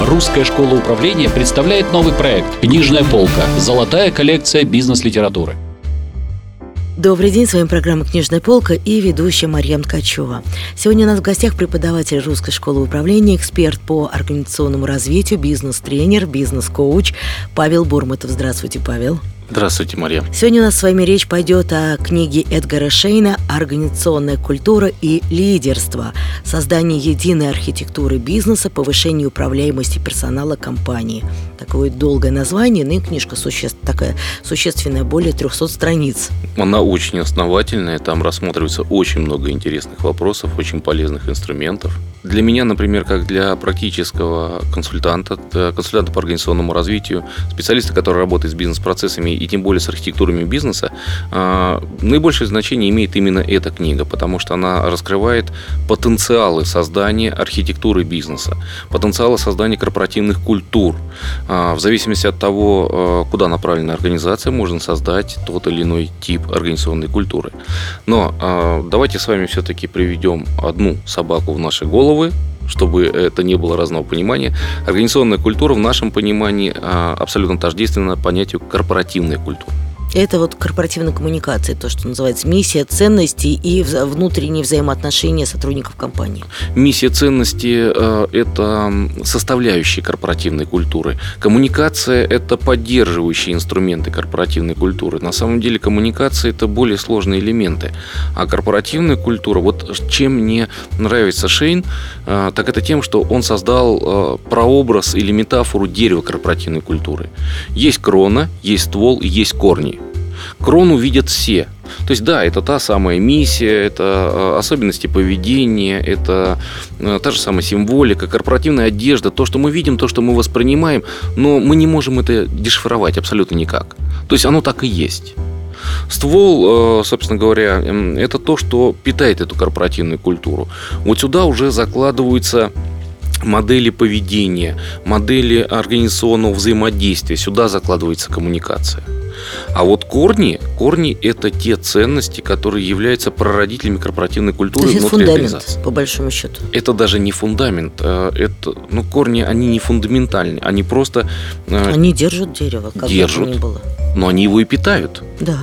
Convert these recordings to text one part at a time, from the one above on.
Русская школа управления представляет новый проект «Книжная полка. Золотая коллекция бизнес-литературы». Добрый день, с вами программа «Книжная полка» и ведущая Марьям Ткачева. Сегодня у нас в гостях преподаватель Русской школы управления, эксперт по организационному развитию, бизнес-тренер, бизнес-коуч Павел Бурматов. Здравствуйте, Павел. Здравствуйте, Мария. Сегодня у нас с вами речь пойдет о книге Эдгара Шейна «Организационная культура и лидерство. Создание единой архитектуры бизнеса, повышение управляемости персонала компании». Такое долгое название, но и книжка суще... такая существенная, более 300 страниц. Она очень основательная, там рассматривается очень много интересных вопросов, очень полезных инструментов. Для меня, например, как для практического консультанта, консультанта по организационному развитию, специалиста, который работает с бизнес-процессами и тем более с архитектурами бизнеса, а, наибольшее значение имеет именно эта книга, потому что она раскрывает потенциалы создания архитектуры бизнеса, потенциалы создания корпоративных культур. А, в зависимости от того, а, куда направлена организация, можно создать тот или иной тип организационной культуры. Но давайте с вами все-таки приведем одну собаку в наши головы, чтобы это не было разного понимания. Организационная культура в нашем понимании а, абсолютно тождественна понятию корпоративной культуры. Это вот корпоративная коммуникация, то, что называется миссия, ценности и внутренние взаимоотношения сотрудников компании. Миссия ценности э, – это составляющие корпоративной культуры. Коммуникация – это поддерживающие инструменты корпоративной культуры. На самом деле коммуникация – это более сложные элементы. А корпоративная культура, вот чем мне нравится Шейн, э, так это тем, что он создал э, прообраз или метафору дерева корпоративной культуры. Есть крона, есть ствол, есть корни. Крону видят все. То есть, да, это та самая миссия, это э, особенности поведения, это э, та же самая символика, корпоративная одежда, то, что мы видим, то, что мы воспринимаем, но мы не можем это дешифровать абсолютно никак. То есть, оно так и есть. Ствол, э, собственно говоря, это то, что питает эту корпоративную культуру. Вот сюда уже закладываются модели поведения, модели организационного взаимодействия. Сюда закладывается коммуникация. А вот корни, корни это те ценности, которые являются прародителями корпоративной культуры То есть внутри фундамент, организации. по большому счету. Это даже не фундамент, э, это, ну, корни, они не фундаментальны, они просто... Э, они держат дерево, как держат, бы ни было. но они его и питают. Да.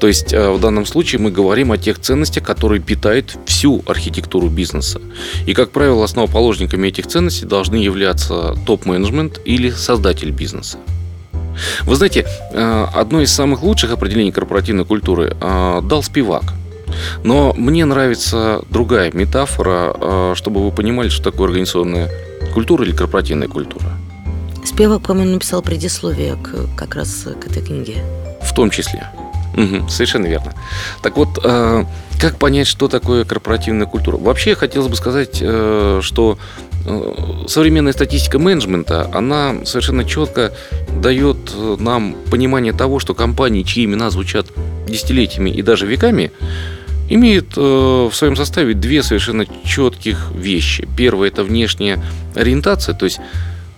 То есть э, в данном случае мы говорим о тех ценностях, которые питают всю архитектуру бизнеса. И, как правило, основоположниками этих ценностей должны являться топ-менеджмент или создатель бизнеса. Вы знаете, э, одно из самых лучших определений корпоративной культуры э, дал Спивак. Но мне нравится другая метафора, чтобы вы понимали, что такое организационная культура или корпоративная культура. Спивак, по-моему, написал предисловие к, как раз к этой книге. В том числе. Угу, совершенно верно. Так вот, как понять, что такое корпоративная культура? Вообще, хотелось бы сказать, что Э, современная статистика менеджмента, она совершенно четко дает э, нам понимание того, что компании, чьи имена звучат десятилетиями и даже веками, имеют э, в своем составе две совершенно четких вещи. Первое – это внешняя ориентация, то есть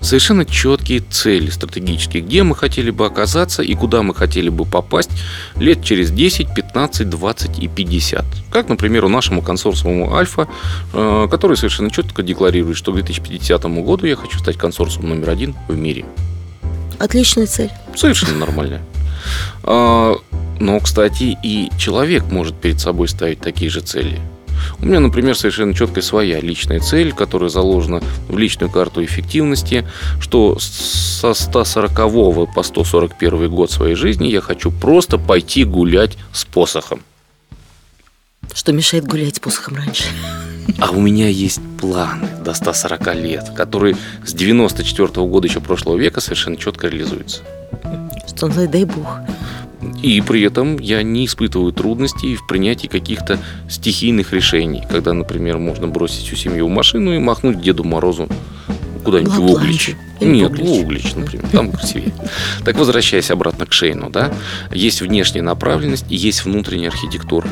совершенно четкие цели стратегические, где мы хотели бы оказаться и куда мы хотели бы попасть лет через 10, 15, 20 и 50. Как, например, у нашему консорциуму Альфа, э, который совершенно четко декларирует, что к 2050 году я хочу стать консорциумом номер один в мире. Отличная цель. Совершенно нормальная. А, но, кстати, и человек может перед собой ставить такие же цели. У меня, например, совершенно четкая своя личная цель, которая заложена в личную карту эффективности, что со 140 по 141 год своей жизни я хочу просто пойти гулять с посохом. Что мешает гулять с посохом раньше? А у меня есть планы до 140 лет, которые с 94 -го года еще прошлого века совершенно четко реализуются. Что, дай бог. И при этом я не испытываю трудностей в принятии каких-то стихийных решений, когда, например, можно бросить всю семью в машину и махнуть Деду Морозу куда-нибудь в Углич. Нет, в Углич, например, там красивее. Так, возвращаясь обратно к Шейну, да, есть внешняя направленность и есть внутренняя архитектура.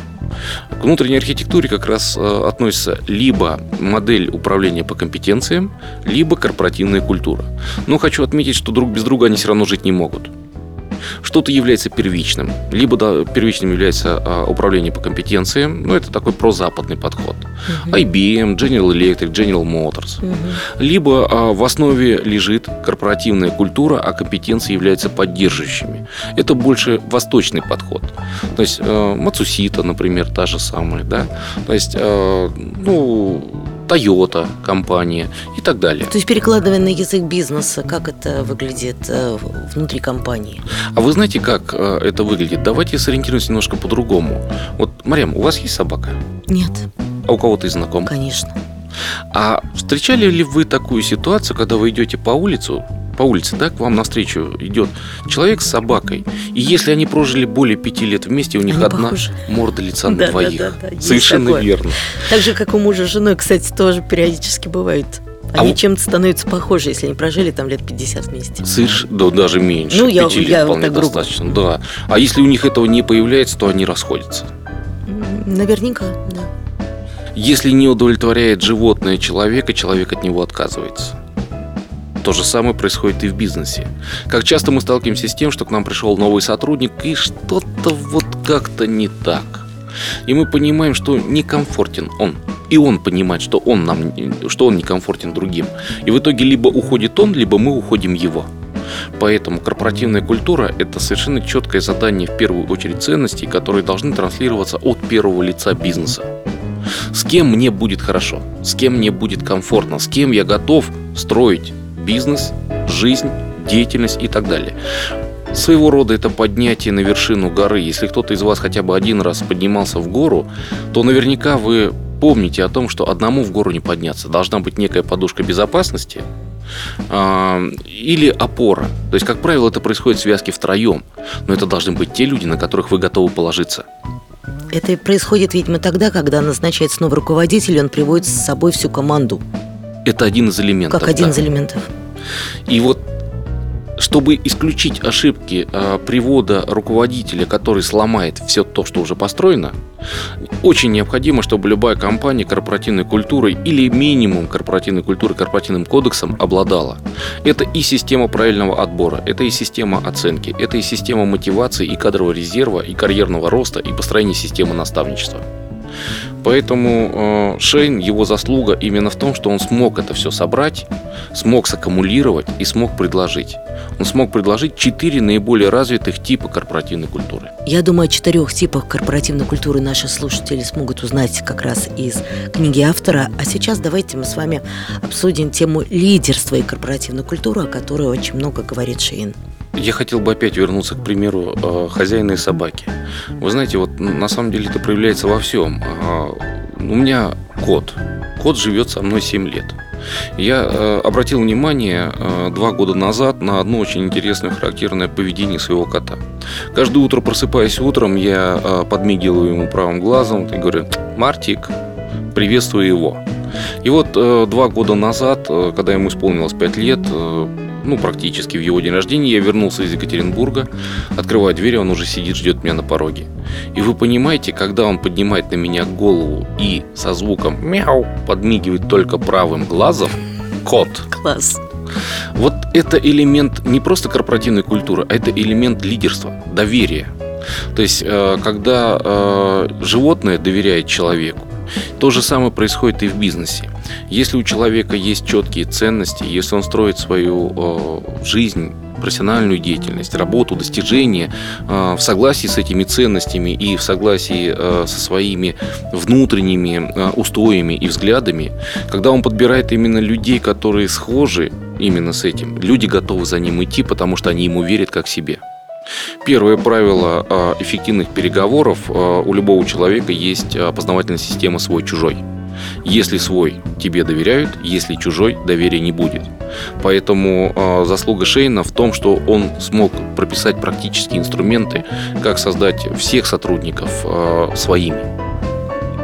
К внутренней архитектуре как раз э, относится либо модель управления по компетенциям, либо корпоративная культура. Но хочу отметить, что друг без друга они все равно жить не могут. Что-то является первичным. Либо да, первичным является а, управление по компетенциям, ну это такой прозападный подход. Угу. IBM, General Electric, General Motors. Угу. Либо а, в основе лежит корпоративная культура, а компетенции являются поддерживающими. Это больше восточный подход. То есть э, Мацусита, например, та же самая, да. То есть, э, ну, Toyota компания и так далее. То есть перекладывая на язык бизнеса, как это выглядит э, внутри компании? А вы знаете, как э, это выглядит? Давайте сориентируемся немножко по-другому. Вот, Марьям, у вас есть собака? Нет. А у кого-то из знакомых? Конечно. А встречали ли вы такую ситуацию, когда вы идете по улицу, по улице, да, к вам навстречу идет человек с собакой, и если они прожили более пяти лет вместе, у них они одна похожи. морда лица на да, двоих. Да, да, да, Совершенно верно. Так же, как у мужа с женой, кстати, тоже периодически бывает. Они А чем-то становятся похожи, если они прожили там лет 50 вместе. Соверш... Да, даже меньше. Ну, я- Пяти лет я вот вполне грубо. достаточно. Да. А если у них этого не появляется, то они расходятся. Наверняка, да. Если не удовлетворяет животное человека, человек от него отказывается. То же самое происходит и в бизнесе. Как часто мы сталкиваемся с тем, что к нам пришел новый сотрудник, и что-то вот как-то не так. И мы понимаем, что некомфортен он. И он понимает, что он, нам, что он некомфортен другим. И в итоге либо уходит он, либо мы уходим его. Поэтому корпоративная культура – это совершенно четкое задание в первую очередь ценностей, которые должны транслироваться от первого лица бизнеса. С кем мне будет хорошо, с кем мне будет комфортно, с кем я готов строить бизнес, жизнь, деятельность и так далее. Своего рода это поднятие на вершину горы. Если кто-то из вас хотя бы один раз поднимался в гору, то наверняка вы помните о том, что одному в гору не подняться. Должна быть некая подушка безопасности а, или опора. То есть, как правило, это происходит в связке втроем. Но это должны быть те люди, на которых вы готовы положиться. Это происходит, видимо, тогда, когда назначается новый руководитель, и он приводит с собой всю команду, Это один из элементов. как один да. из элементов. И вот чтобы исключить ошибки э, привода руководителя, который сломает все то, что уже построено, очень необходимо, чтобы любая компания корпоративной культурой или минимум корпоративной культуры корпоративным кодексом обладала. Это и система правильного отбора, это и система оценки, это и система мотивации и кадрового резерва, и карьерного роста, и построения системы наставничества. Поэтому э, Шейн, его заслуга именно в том, что он смог это все собрать, смог саккумулировать и смог предложить. Он смог предложить четыре наиболее развитых типа корпоративной культуры. Я думаю, о четырех типах корпоративной культуры наши слушатели смогут узнать как раз из книги автора. А сейчас давайте мы с вами обсудим тему лидерства и корпоративной культуры, о которой очень много говорит Шейн. Я хотел бы опять вернуться к примеру э, хозяина и собаки. Вы знаете, вот на самом деле это проявляется во всем. А, у меня кот. Кот живет со мной 7 лет. Я э, обратил внимание э, два года назад на одно очень интересное характерное поведение своего кота. Каждое утро, просыпаясь утром, я подмигиваю ему правым глазом и говорю «Мартик, приветствую его». И вот два года назад, когда ему исполнилось 5 лет, ну, практически в его день рождения, я вернулся из Екатеринбурга, открываю дверь, он уже сидит, ждет меня на пороге. И вы понимаете, когда он поднимает на меня голову и со звуком «мяу» подмигивает только правым глазом, кот, Класс. вот это элемент не просто корпоративной культуры, а это элемент лидерства, доверия. То есть, э, когда э, животное доверяет человеку, то же самое происходит и в бизнесе. Если у человека есть четкие ценности, если он строит свою э, жизнь, профессиональную деятельность, работу, достижения э, в согласии с этими ценностями и в согласии э, со своими внутренними э, устоями и взглядами, когда он подбирает именно людей, которые схожи именно с этим, люди готовы за ним идти, потому что они ему верят как себе. Первое правило э, эффективных переговоров э, у любого человека есть познавательная система свой-чужой. Если свой тебе доверяют, если чужой доверия не будет. Поэтому э, заслуга Шейна в том, что он смог прописать практические инструменты, как создать всех сотрудников э, своими.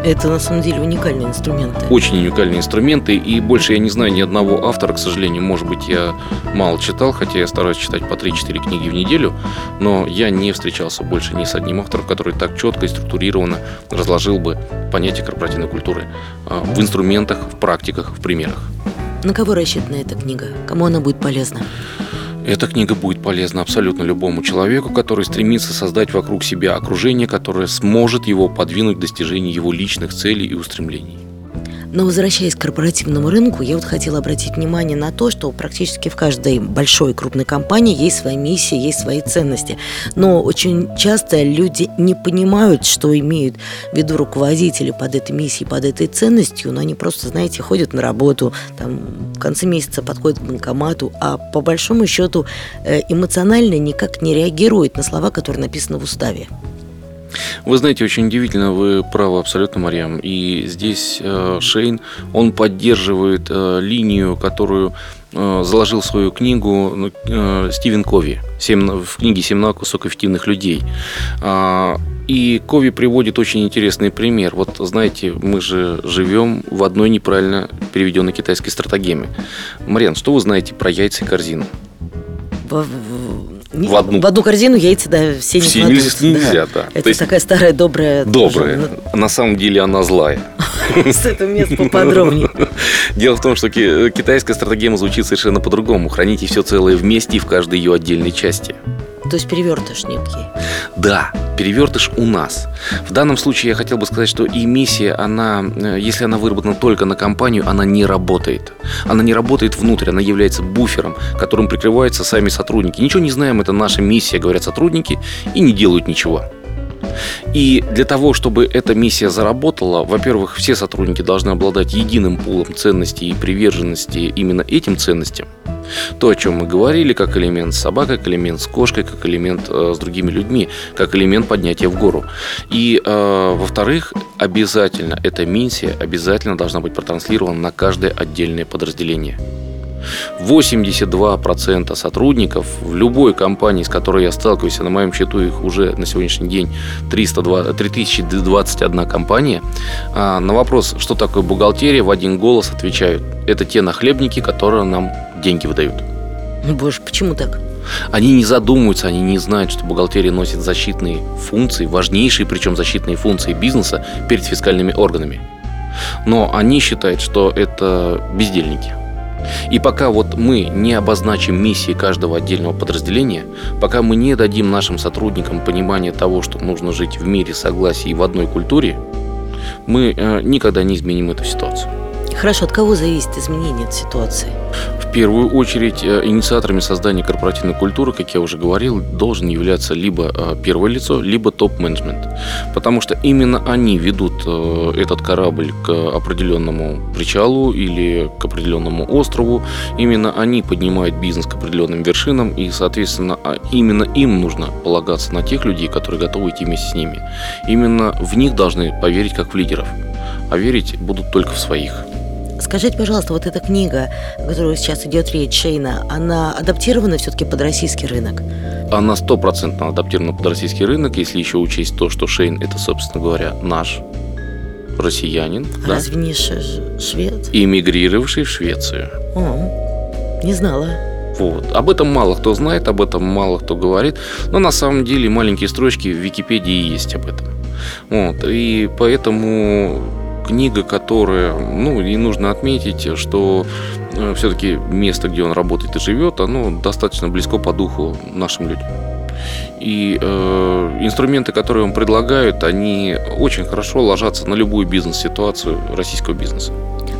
Это на самом деле уникальные инструменты. Очень уникальные инструменты, и больше я не знаю ни одного автора, к сожалению. Может быть, я мало читал, хотя я стараюсь читать по 3-4 книги в неделю, но я не встречался больше ни с одним автором, который так четко и структурированно разложил бы понятие корпоративной культуры а, в инструментах, в практиках, в примерах. На кого рассчитана эта книга? Кому она будет полезна? Эта книга будет полезна абсолютно любому человеку, который стремится создать вокруг себя окружение, которое сможет его подвинуть к достижению его личных целей и устремлений. Но возвращаясь к корпоративному рынку, я вот хотела обратить внимание на то, что практически в каждой большой крупной компании есть своя миссия, есть свои ценности. Но очень часто люди не понимают, что имеют в виду руководители под этой миссией, под этой ценностью, но они просто, знаете, ходят на работу, там, в конце месяца подходят к банкомату, а по большому счету э, эмоционально никак не реагируют на слова, которые написаны в уставе. Вы знаете, очень удивительно, вы правы абсолютно, Марьям. И здесь э, Шейн, он поддерживает э, линию, которую э, заложил в свою книгу ну, Стивен Кови в книге «Семь навыков высокоэффективных людей». А, и Кови приводит очень интересный пример. Вот знаете, мы же живем в одной неправильно переведенной китайской стратегеме. Марьян, что вы знаете про яйца и корзину? В одну, в одну корзину яйца, да, все, все не кладут. Нельзя, да. да. Это есть, такая старая добрая. Добрая. Тоже. На самом деле она злая. С этого места поподробнее. Дело в том, что китайская стратегема звучит совершенно по-другому. Храните все целое вместе и в каждой ее отдельной части. То есть перевертыш некий. Да, перевертыш у нас. В данном случае я хотел бы сказать, что и миссия, она, э, если она выработана только на компанию, она не работает. Она не работает внутрь, она является буфером, которым прикрываются сами сотрудники. Ничего не знаем, это наша миссия, говорят сотрудники, и не делают ничего. И для того, чтобы эта миссия заработала, во-первых, все сотрудники должны обладать единым пулом ценностей и приверженности именно этим ценностям. То, о чем мы говорили, как элемент с собакой, как элемент с кошкой, как элемент э, с другими людьми, как элемент поднятия в гору. И, э, во-вторых, обязательно эта миссия обязательно должна быть протранслирована на каждое отдельное подразделение. 82% сотрудников в любой компании, с которой я сталкиваюсь, а на моем счету их уже на сегодняшний день 302, 3021 компания, а, на вопрос, что такое бухгалтерия, в один голос отвечают, это те нахлебники, которые нам деньги выдают. Ну, боже, почему так? Они не задумываются, они не знают, что бухгалтерия носит защитные функции, важнейшие причем защитные функции бизнеса перед фискальными органами. Но они считают, что это бездельники – и пока вот мы не обозначим миссии каждого отдельного подразделения, пока мы не дадим нашим сотрудникам понимание того, что нужно жить в мире, согласии и в одной культуре, мы э, никогда не изменим эту ситуацию. Хорошо, от кого зависит изменение этой ситуации? Первую очередь э, инициаторами создания корпоративной культуры, как я уже говорил, должен являться либо э, первое лицо, либо топ-менеджмент. Потому что именно они ведут э, этот корабль к определенному причалу или к определенному острову. Именно они поднимают бизнес к определенным вершинам, и, соответственно, а именно им нужно полагаться на тех людей, которые готовы идти вместе с ними. Именно в них должны поверить как в лидеров, а верить будут только в своих. Скажите, пожалуйста, вот эта книга, о которой сейчас идет речь, Шейна, она адаптирована все-таки под российский рынок? Она стопроцентно адаптирована под российский рынок, если еще учесть то, что Шейн это, собственно говоря, наш россиянин. Разве да? не швед? Эмигрировавший в Швецию. О, не знала. Вот. Об этом мало кто знает, об этом мало кто говорит, но на самом деле маленькие строчки в Википедии есть об этом. Вот. И поэтому книга, которая, ну, и нужно отметить, что э, все-таки место, где он работает и живет, оно достаточно близко по духу нашим людям. И э, инструменты, которые он предлагает, они очень хорошо ложатся на любую бизнес-ситуацию российского бизнеса.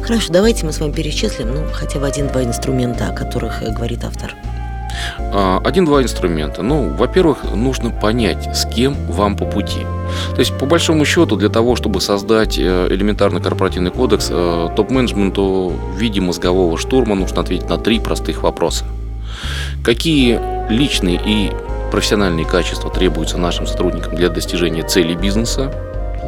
Хорошо, давайте мы с вами перечислим, ну, хотя бы один-два инструмента, о которых э, говорит автор. А, один-два инструмента. Ну, во-первых, нужно понять, с кем вам по пути. То есть, по большому счету, для того, чтобы создать э, элементарный корпоративный кодекс, э, топ-менеджменту в виде мозгового штурма нужно ответить на три простых вопроса. Какие личные и профессиональные качества требуются нашим сотрудникам для достижения целей бизнеса?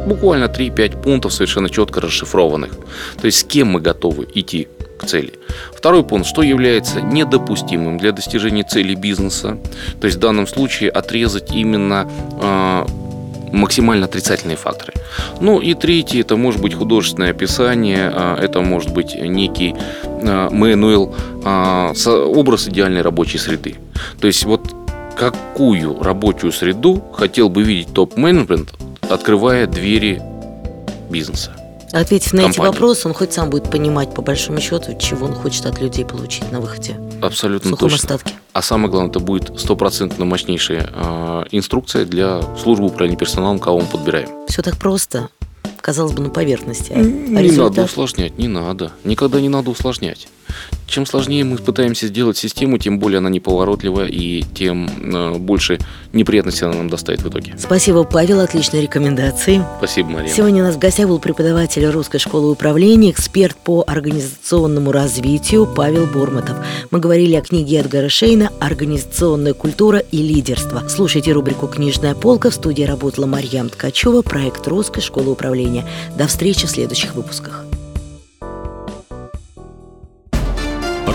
Буквально 3-5 пунктов совершенно четко расшифрованных. То есть с кем мы готовы идти к цели. Второй пункт, что является недопустимым для достижения цели бизнеса. То есть в данном случае отрезать именно э, максимально отрицательные факторы. Ну и третий, это может быть художественное описание, э, это может быть некий Мэнуэл, э, образ идеальной рабочей среды. То есть вот какую рабочую среду хотел бы видеть топ-менеджмент, открывая двери бизнеса. Ответив на эти компании. вопросы, он хоть сам будет понимать, по большому счету, чего он хочет от людей получить на выходе. Абсолютно В сухом точно. остатке. А самое главное, это будет стопроцентно мощнейшая э, инструкция для службы управления персоналом, кого мы подбираем. Все так просто. Казалось бы, на поверхности. А Не надо результат? усложнять, не надо. Никогда не надо усложнять. Чем сложнее мы пытаемся сделать систему, тем более она неповоротливая и тем э, больше неприятностей она нам доставит в итоге. Спасибо, Павел, отличные рекомендации. Спасибо, Мария. Сегодня у нас в гостях был преподаватель Русской школы управления, эксперт по организационному развитию Павел Бурматов. Мы говорили о книге Эдгара Шейна «Организационная культура и лидерство». Слушайте рубрику «Книжная полка». В студии работала Марьям Ткачева, проект Русской школы управления. До встречи в следующих выпусках.